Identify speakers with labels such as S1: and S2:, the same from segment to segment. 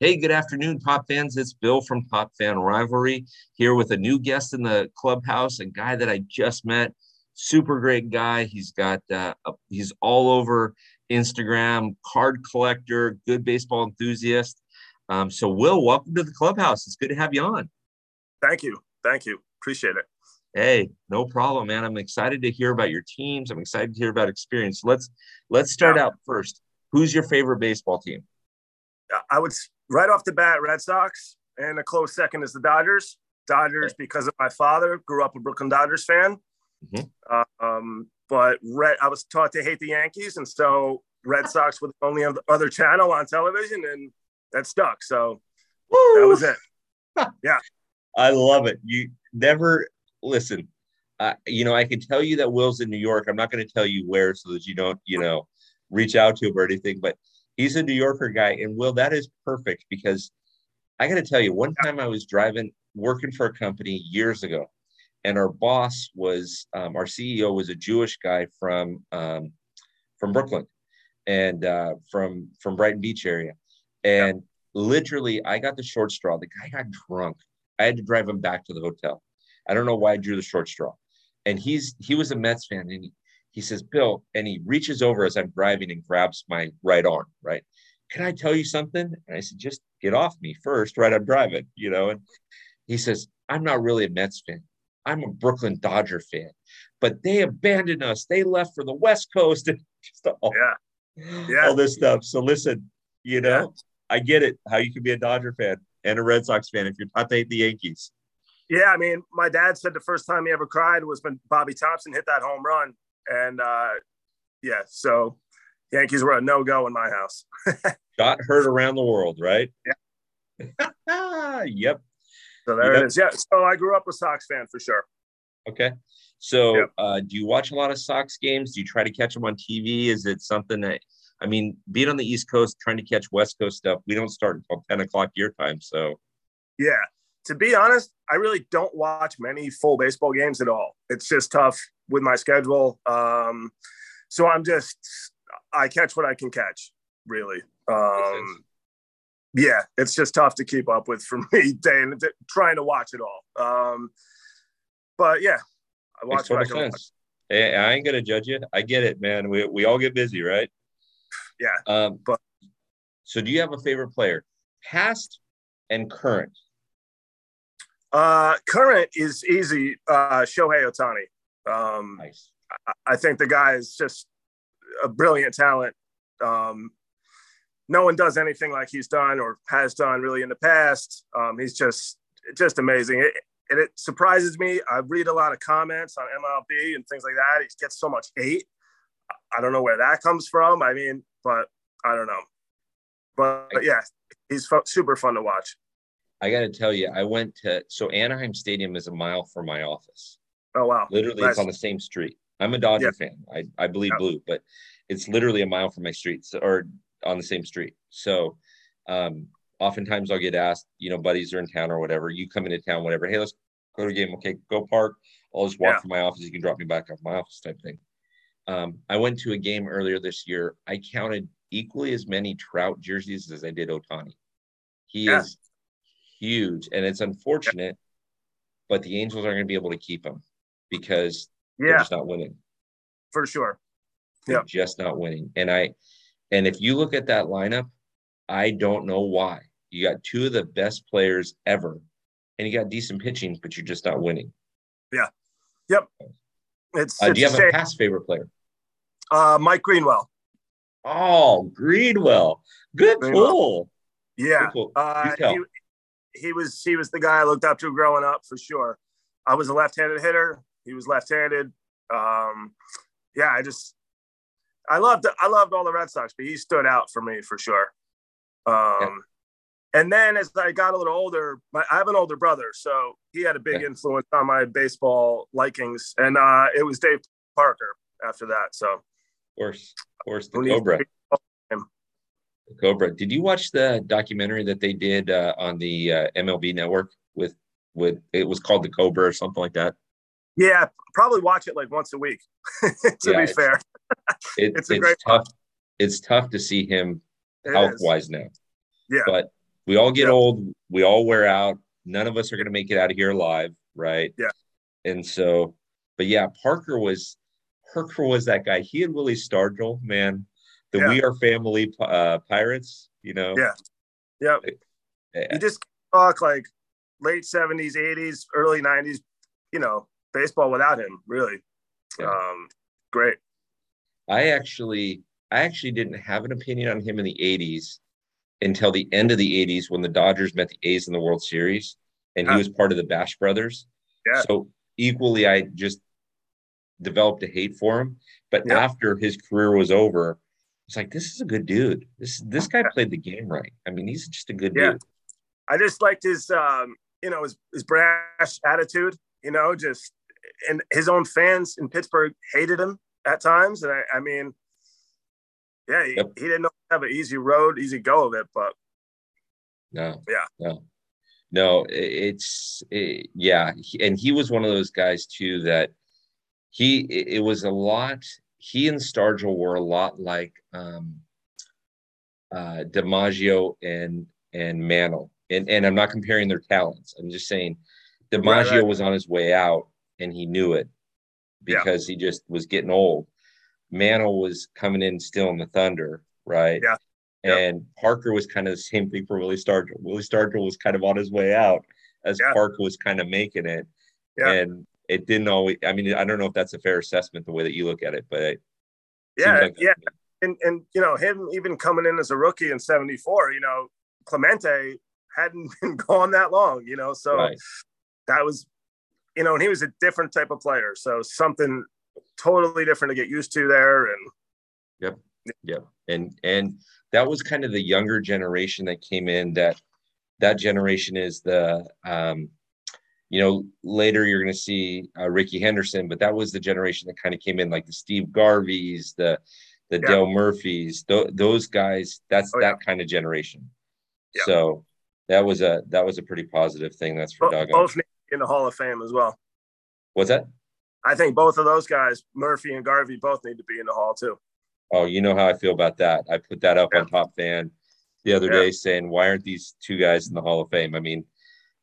S1: Hey, good afternoon, Top fans. It's Bill from Top Fan Rivalry here with a new guest in the clubhouse, a guy that I just met. Super great guy. He's got uh, he's all over Instagram, card collector, good baseball enthusiast. Um, so, Will, welcome to the clubhouse. It's good to have you on.
S2: Thank you. Thank you. Appreciate it.
S1: Hey, no problem, man. I'm excited to hear about your teams. I'm excited to hear about experience. Let's let's start yeah. out first. Who's your favorite baseball team?
S2: I would right off the bat, Red Sox, and a close second is the Dodgers. Dodgers because of my father. Grew up a Brooklyn Dodgers fan. Mm-hmm. Um, but Red, I was taught to hate the Yankees, and so Red Sox were the only other channel on television, and that stuck. So Woo! that was it. yeah,
S1: I love it. You never listen. Uh, you know, I can tell you that Will's in New York. I'm not going to tell you where, so that you don't, you know, reach out to him or anything. But he's a New Yorker guy, and Will, that is perfect because I got to tell you, one time I was driving, working for a company years ago, and our boss was um, our CEO was a Jewish guy from um, from Brooklyn and uh, from from Brighton Beach area, and literally I got the short straw. The guy got drunk. I had to drive him back to the hotel. I don't know why I drew the short straw, and he's he was a Mets fan, and he, he says, Bill, and he reaches over as I'm driving and grabs my right arm, right? Can I tell you something? And I said, just get off me first, right? I'm driving, you know. And he says, I'm not really a Mets fan. I'm a Brooklyn Dodger fan, but they abandoned us. They left for the West Coast and just all, yeah. Yeah. all this stuff. So listen, you know, yeah. I get it how you can be a Dodger fan and a Red Sox fan if you're not the Yankees.
S2: Yeah, I mean, my dad said the first time he ever cried was when Bobby Thomson hit that home run and uh, yeah, so Yankees were a no go in my house.
S1: Got heard around the world, right?
S2: Yeah.
S1: yep.
S2: So there yep. it is. Yeah. So I grew up a Sox fan for sure.
S1: Okay. So yep. uh, do you watch a lot of Sox games? Do you try to catch them on TV? Is it something that, I mean, being on the East Coast, trying to catch West Coast stuff, we don't start until 10 o'clock your time. So,
S2: yeah. To be honest, I really don't watch many full baseball games at all. It's just tough with my schedule. Um, so I'm just I catch what I can catch, really. Um, yeah, it's just tough to keep up with for me day and trying to watch it all. Um, but yeah,
S1: I watch what I can watch. Hey, I ain't gonna judge you. I get it, man. We we all get busy, right?
S2: Yeah.
S1: Um, but so do you have a favorite player, past and current?
S2: Uh, current is easy. Uh, Shohei Ohtani. Um, nice. I, I, think the guy is just a brilliant talent. Um, no one does anything like he's done or has done really in the past. Um, he's just just amazing. It, and it surprises me. I read a lot of comments on MLB and things like that. He gets so much hate. I don't know where that comes from. I mean, but I don't know. But, but yeah, he's super fun to watch.
S1: I got to tell you, I went to so Anaheim Stadium is a mile from my office.
S2: Oh wow!
S1: Literally, nice. it's on the same street. I'm a Dodger yeah. fan. I I believe yeah. blue, but it's literally a mile from my street, so, or on the same street. So, um, oftentimes I'll get asked, you know, buddies are in town or whatever. You come into town, whatever. Hey, let's go to a game. Okay, go park. I'll just walk yeah. from my office. You can drop me back off my office, type thing. Um, I went to a game earlier this year. I counted equally as many Trout jerseys as I did Ohtani. He yeah. is huge, and it's unfortunate, but the Angels aren't going to be able to keep him because yeah. they're just not winning.
S2: For sure.
S1: They're just not winning. And I and if you look at that lineup, I don't know why. You got two of the best players ever, and you got decent pitching, but you're just not winning.
S2: Yeah. Yep.
S1: It's, uh, it's do you have a past favorite player?
S2: Uh, Mike Greenwell.
S1: Oh, Greenwell. Good Greenwell. pull.
S2: Yeah. Good pull. Uh, he, he was he was the guy I looked up to growing up for sure. I was a left-handed hitter. He was left-handed. Um, yeah, I just I loved I loved all the Red Sox, but he stood out for me for sure. Um, yeah. And then as I got a little older, my, I have an older brother, so he had a big yeah. influence on my baseball likings, and uh, it was Dave Parker after that. So, of
S1: course, of course, the Cobra. Cobra. Did you watch the documentary that they did uh, on the uh, MLB Network with with it was called the Cobra or something like that?
S2: Yeah, probably watch it like once a week. to yeah, be fair,
S1: it, it's, it's tough. It's tough to see him health wise now.
S2: Yeah,
S1: but We all get old. We all wear out. None of us are going to make it out of here alive, right?
S2: Yeah.
S1: And so, but yeah, Parker was Parker was that guy. He and Willie Stargell, man, the yeah. We Are Family uh, Pirates. You know.
S2: Yeah. Yeah. yeah. You just talk like late seventies, eighties, early nineties. You know, baseball without him, really. Yeah. Um, great.
S1: I actually, I actually didn't have an opinion on him in the '80s until the end of the 80s when the Dodgers met the A's in the World Series and he was part of the Bash brothers.
S2: Yeah.
S1: So equally, I just developed a hate for him. But yeah. after his career was over, it's like this is a good dude. This this guy played the game right. I mean, he's just a good yeah. dude.
S2: I just liked his um, you know, his his brash attitude, you know, just and his own fans in Pittsburgh hated him at times. And I, I mean, yeah, he, yep. he didn't have an easy road, easy go of it, but
S1: no,
S2: yeah,
S1: no, no, it's it, yeah, and he was one of those guys too that he it was a lot. He and Stargell were a lot like um, uh, DiMaggio and and Mantle, and and I'm not comparing their talents. I'm just saying DiMaggio right, right. was on his way out and he knew it because yeah. he just was getting old. Mantle was coming in still in the Thunder, right?
S2: Yeah.
S1: And Parker was kind of the same thing for Willie Stargell. Willie Stargell was kind of on his way out as yeah. Parker was kind of making it.
S2: Yeah.
S1: And it didn't always, I mean, I don't know if that's a fair assessment the way that you look at it, but
S2: yeah, like yeah. And, and, you know, him even coming in as a rookie in 74, you know, Clemente hadn't been gone that long, you know, so right. that was, you know, and he was a different type of player. So something totally different to get used to there. And
S1: yep, yep, and and that was kind of the younger generation that came in. That that generation is the um, you know later you're going to see uh, Rickey Henderson, but that was the generation that kind of came in like the Steve Garveys, the the yeah. Dale Murphys, th- those guys. That's oh, that yeah. kind of generation. Yeah. So that was a that was a pretty positive thing. That's for Doug.
S2: Both in the Hall of Fame as well.
S1: What's that?
S2: I think both of those guys, Murphy and Garvey, both need to be in the hall too.
S1: Oh, you know how I feel about that. I put that up yeah. on Top Fan the other yeah. day, saying, "Why aren't these two guys in the Hall of Fame?" I mean,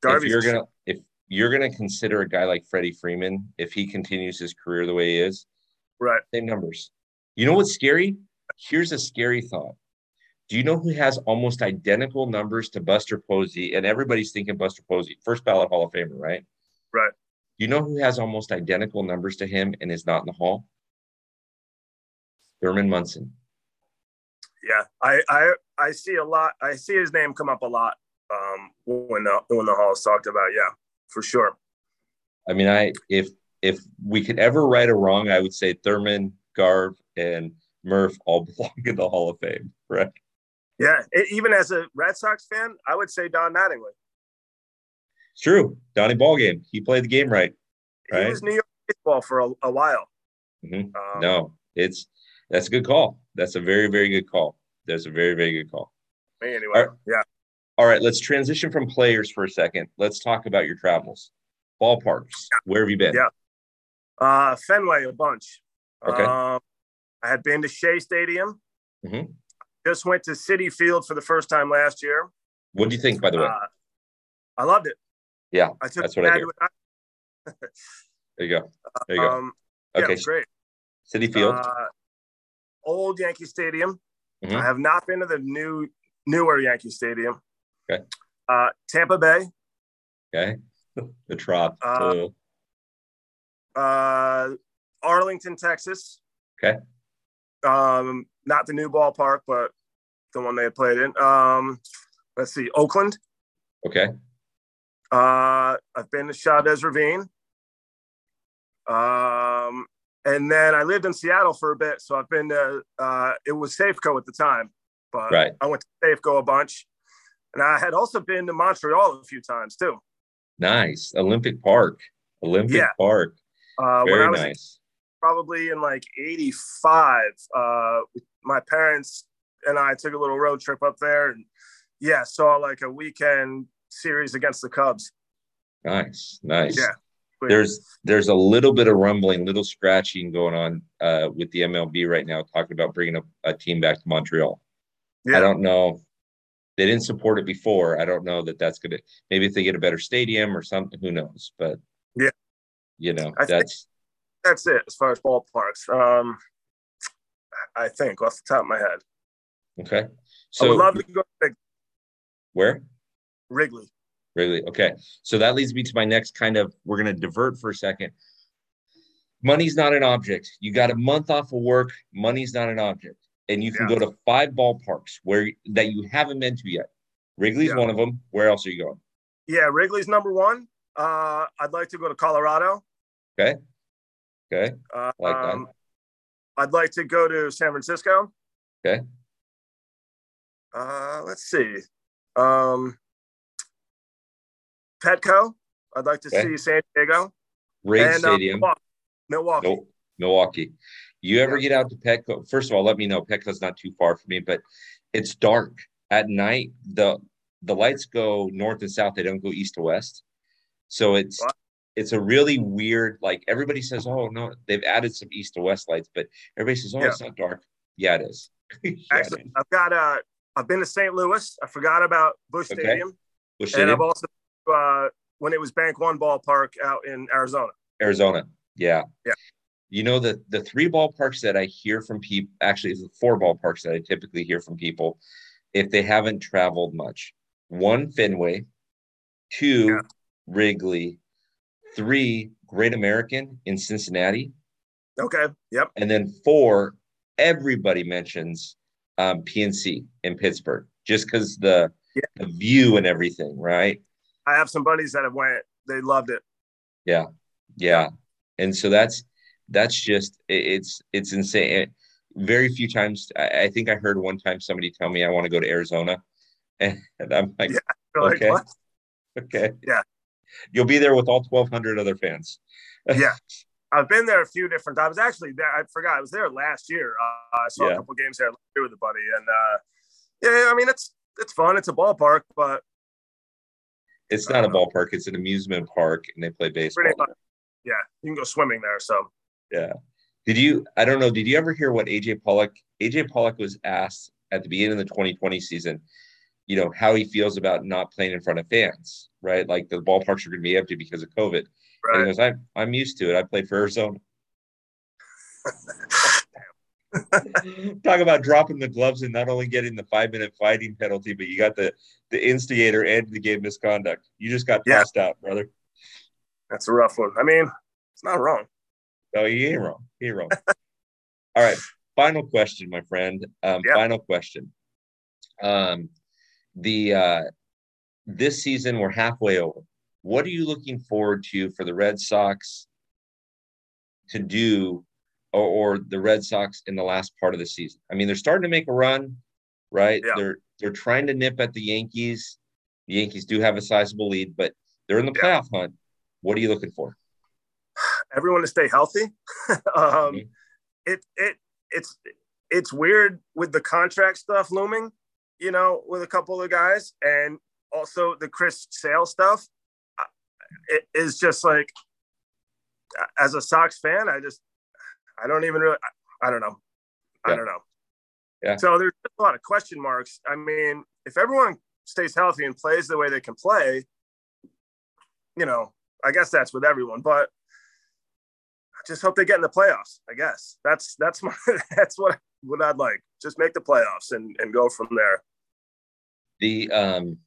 S1: Garvey's if you're gonna if you're gonna consider a guy like Freddie Freeman, if he continues his career the way he is,
S2: right?
S1: Same numbers. You know what's scary? Here's a scary thought. Do you know who has almost identical numbers to Buster Posey? And everybody's thinking Buster Posey, first ballot Hall of Famer, right?
S2: Right.
S1: You know who has almost identical numbers to him and is not in the hall? Thurman Munson.
S2: Yeah, I I I see a lot. I see his name come up a lot um, when the when the hall is talked about. Yeah, for sure.
S1: I mean, I if if we could ever right a wrong, I would say Thurman, Garv, and Murph all belong in the Hall of Fame, right?
S2: Yeah, it, even as a Red Sox fan, I would say Don Mattingly.
S1: It's true. Donnie Ballgame. He played the game right.
S2: right? He was New York baseball for a, a while.
S1: Mm-hmm. Um, no, it's that's a good call. That's a very, very good call. That's a very, very good call.
S2: Anyway, All right. yeah.
S1: All right, let's transition from players for a second. Let's talk about your travels. Ballparks. Yeah. Where have you been?
S2: Yeah. Uh, Fenway a bunch.
S1: Okay.
S2: Um, I had been to Shea Stadium.
S1: Mm-hmm.
S2: Just went to Citi Field for the first time last year.
S1: What do you think, by the way? Uh,
S2: I loved it.
S1: Yeah, I took that's what I hear. there you go. There you go. Um, okay,
S2: yeah, great.
S1: Citi Field, uh,
S2: old Yankee Stadium. Mm-hmm. I have not been to the new newer Yankee Stadium.
S1: Okay.
S2: Uh, Tampa Bay.
S1: Okay. the Trop.
S2: Uh, uh, Arlington, Texas.
S1: Okay.
S2: Um, not the new ballpark, but the one they had played in. Um, let's see, Oakland.
S1: Okay.
S2: Uh, I've been to Chavez Ravine. Um, and then I lived in Seattle for a bit, so I've been to. Uh, it was Safeco at the time, but
S1: right.
S2: I went to Safeco a bunch, and I had also been to Montreal a few times too.
S1: Nice, Olympic Park, Olympic yeah. Park.
S2: Uh, Very nice. Probably in like '85, uh, my parents and I took a little road trip up there, and yeah, saw like a weekend series against the Cubs.
S1: Nice, nice.
S2: Yeah.
S1: There's there's a little bit of rumbling, little scratching going on uh, with the MLB right now, talking about bringing a, a team back to Montreal. Yeah. I don't know. they didn't support it before. I don't know that that's gonna. Maybe if they get a better stadium or something, who knows? But
S2: yeah,
S1: you know, I that's
S2: that's it as far as ballparks. Um, I think off the top of my head.
S1: Okay, so
S2: I would love to go. To
S1: where?
S2: Wrigley.
S1: Wrigley. Okay, so that leads me to my next kind of. We're going to divert for a second. Money's not an object. You got a month off of work. Money's not an object and you can yeah. go to five ballparks where that you haven't been to yet. Wrigley's yeah. one of them. Where else are you going?
S2: Yeah, Wrigley's number one. Uh, I'd like to go to Colorado.
S1: Okay. Okay. Uh, like. Um,
S2: I'd like to go to San Francisco.
S1: Okay.
S2: Uh, let's see. Um, Petco. I'd like to okay. see San Diego.
S1: Great and, uh, stadium.
S2: Milwaukee. Milwaukee.
S1: Milwaukee. You ever get out to Petco? First of all, let me know. Petco's not too far from me, but it's dark at night. the The lights go north and south; they don't go east to west. So it's? It's a really weird. Like everybody says, "Oh no, they've added some east to west lights," but everybody says, "Oh, yeah. it's not dark." Yeah, it is.
S2: yeah, Actually, it is. I've got uh, I've been to St. Louis. I forgot about Busch okay. Stadium, Stadium, and I've also uh, when it was Bank One Ballpark out in Arizona.
S1: Arizona, yeah,
S2: yeah
S1: you know the the three ballparks that I hear from people actually is the four ballparks that I typically hear from people if they haven't traveled much. One Fenway, two yeah. Wrigley, three Great American in Cincinnati.
S2: Okay. Yep.
S1: And then four, everybody mentions um, PNC in Pittsburgh, just because the yeah. the view and everything, right?
S2: I have some buddies that have went. They loved it.
S1: Yeah, yeah, and so that's that's just it's it's insane. Very few times, I, think I heard one time somebody tell me I want to go to Arizona, and, I'm like, yeah, okay, like, okay,
S2: yeah,
S1: you'll be there with all 1,200 other fans.
S2: yeah, I've been there a few different times. Actually, there, I forgot I was there last year. Uh, I saw yeah. a couple games there with a buddy, and uh, yeah, I mean it's it's fun. It's a ballpark, but
S1: it's not a ballpark. It's an amusement park, and they play baseball.
S2: Yeah, you can go swimming there. So
S1: yeah. Did you? I don't know. Did you ever hear what AJ Pollock? AJ Pollock was asked at the beginning of the 2020 season, you know, how he feels about not playing in front of fans, right? Like the ballparks are going to be empty because of COVID. Right. And he goes, "I'm I'm used to it. I played for Arizona." Talk about dropping the gloves and not only getting the five minute fighting penalty, but you got the the instigator and the game misconduct. You just got yeah. tossed out, brother.
S2: That's a rough one. I mean, it's not wrong.
S1: No, he ain't wrong. He ain't wrong. All right. Final question, my friend. Um, yeah. Final question. Um, the uh, this season we're halfway over. What are you looking forward to for the Red Sox to do, or, or the Red Sox in the last part of the season? I mean, they're starting to make a run, right? Yeah. They're they're trying to nip at the Yankees. The Yankees do have a sizable lead, but they're in the playoff hunt. What are you looking for?
S2: everyone to stay healthy. um, mm-hmm. It it it's it's weird with the contract stuff looming, you know, with a couple of guys, and also the Chris Sale stuff. It is just like, as a Sox fan, I just I don't even really I, I don't know, yeah. I don't know.
S1: Yeah.
S2: So there's a lot of question marks. I mean, if everyone stays healthy and plays the way they can play, you know, I guess that's with everyone. But I just hope they get in the playoffs. I guess that's that's my that's what what I'd like. Just make the playoffs and and go from there.
S1: The um,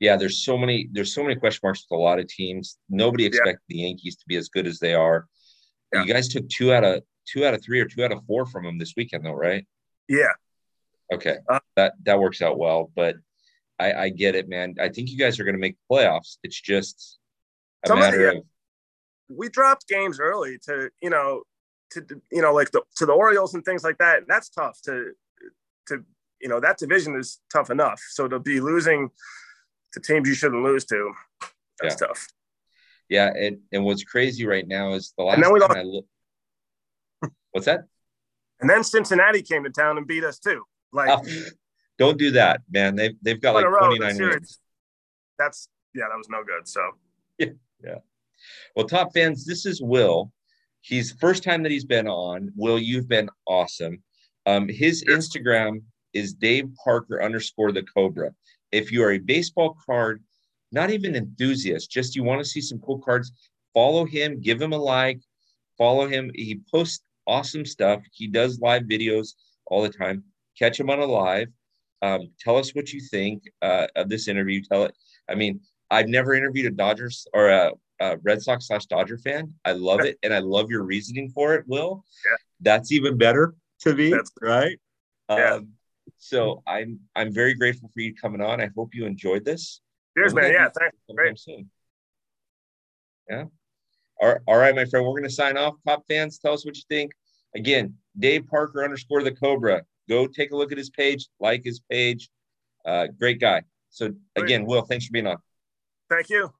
S1: yeah, there's so many there's so many question marks with a lot of teams. Nobody expected yeah. the Yankees to be as good as they are. Yeah. You guys took two out of two out of three or two out of four from them this weekend, though, right?
S2: Yeah.
S1: Okay, uh, that that works out well, but I, I get it, man. I think you guys are going to make playoffs. It's just a matter of
S2: we dropped games early to you know to you know like the to the Orioles and things like that. And that's tough to to you know that division is tough enough. So to be losing to teams you shouldn't lose to, that's yeah. tough.
S1: Yeah, and and what's crazy right now is the last time lost- I look. What's that?
S2: And then Cincinnati came to town and beat us too. Like, oh,
S1: don't do that, man. They've they've got like twenty nine wins.
S2: That's yeah, that was no good. So
S1: yeah, yeah. Well, top fans, this is Will. He's first time that he's been on. Will, you've been awesome. Um, his Instagram is Dave Parker underscore the Cobra. If you are a baseball card, not even enthusiast, just you want to see some cool cards, follow him, give him a like, follow him. He posts awesome stuff. He does live videos all the time. Catch him on a live. Um, tell us what you think uh, of this interview. Tell it. I mean, I've never interviewed a Dodgers or a, a Red Sox slash Dodger fan. I love it, and I love your reasoning for it. Will
S2: yeah.
S1: that's even better to me,
S2: that's,
S1: right?
S2: Yeah.
S1: Um, so I'm I'm very grateful for you coming on. I hope you enjoyed this.
S2: Cheers, man. Yeah, thanks. Great. Soon.
S1: Yeah. All right, all right, my friend. We're gonna sign off. Pop fans, tell us what you think. Again, Dave Parker underscore the Cobra. Go take a look at his page, like his page. Uh, great guy. So again, Will, thanks for being on.
S2: Thank you.